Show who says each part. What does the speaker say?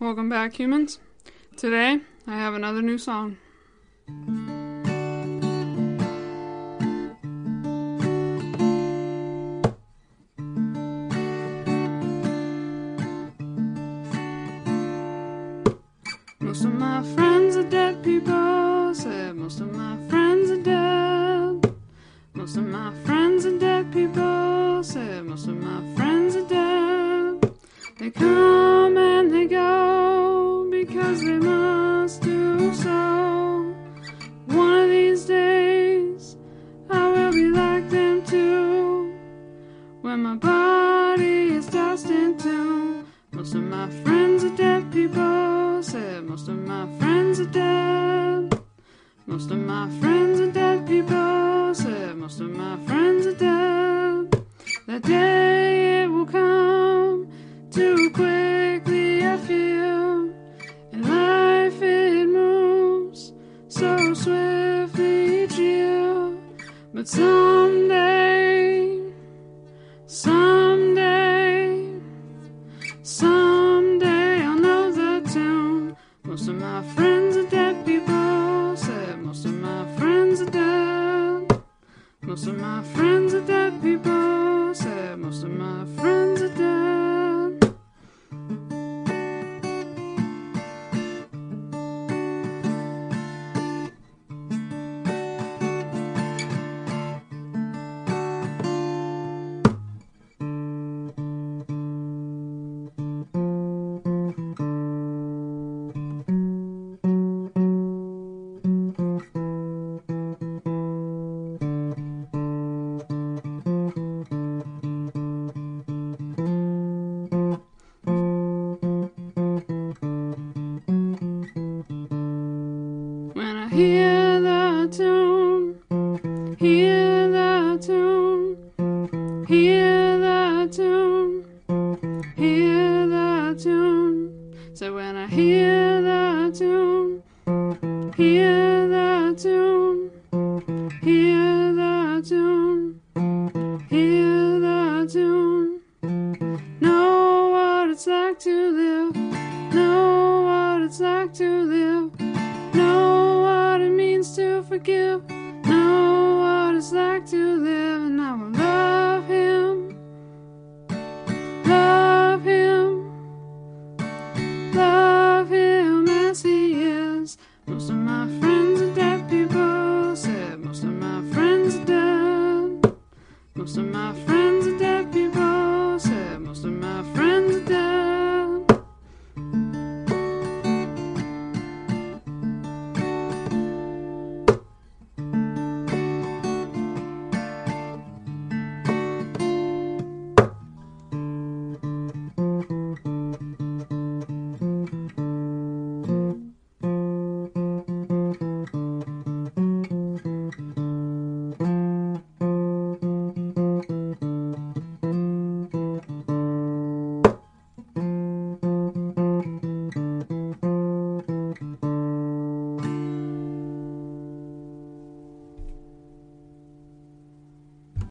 Speaker 1: Welcome back, humans. Today, I have another new song. Most of my friends are dead people, said most of my friends are dead. Most of my friends are dead people, said most of my friends are dead. They come My body is tossed into, most of my friends are dead people, said most of my friends are dead. Most of my friends are dead people, said most of my friends are dead. That day it will come too quickly, I feel. And life it moves so swiftly each year. But someday, someday, someday I'll know the tune. Most of my friends are dead people, said most of my friends are dead. Most of my friends are dead people, said most of my friends hear the tune, hear the tune, hear the tune, hear the tune. So when I hear the tune, forgive. Know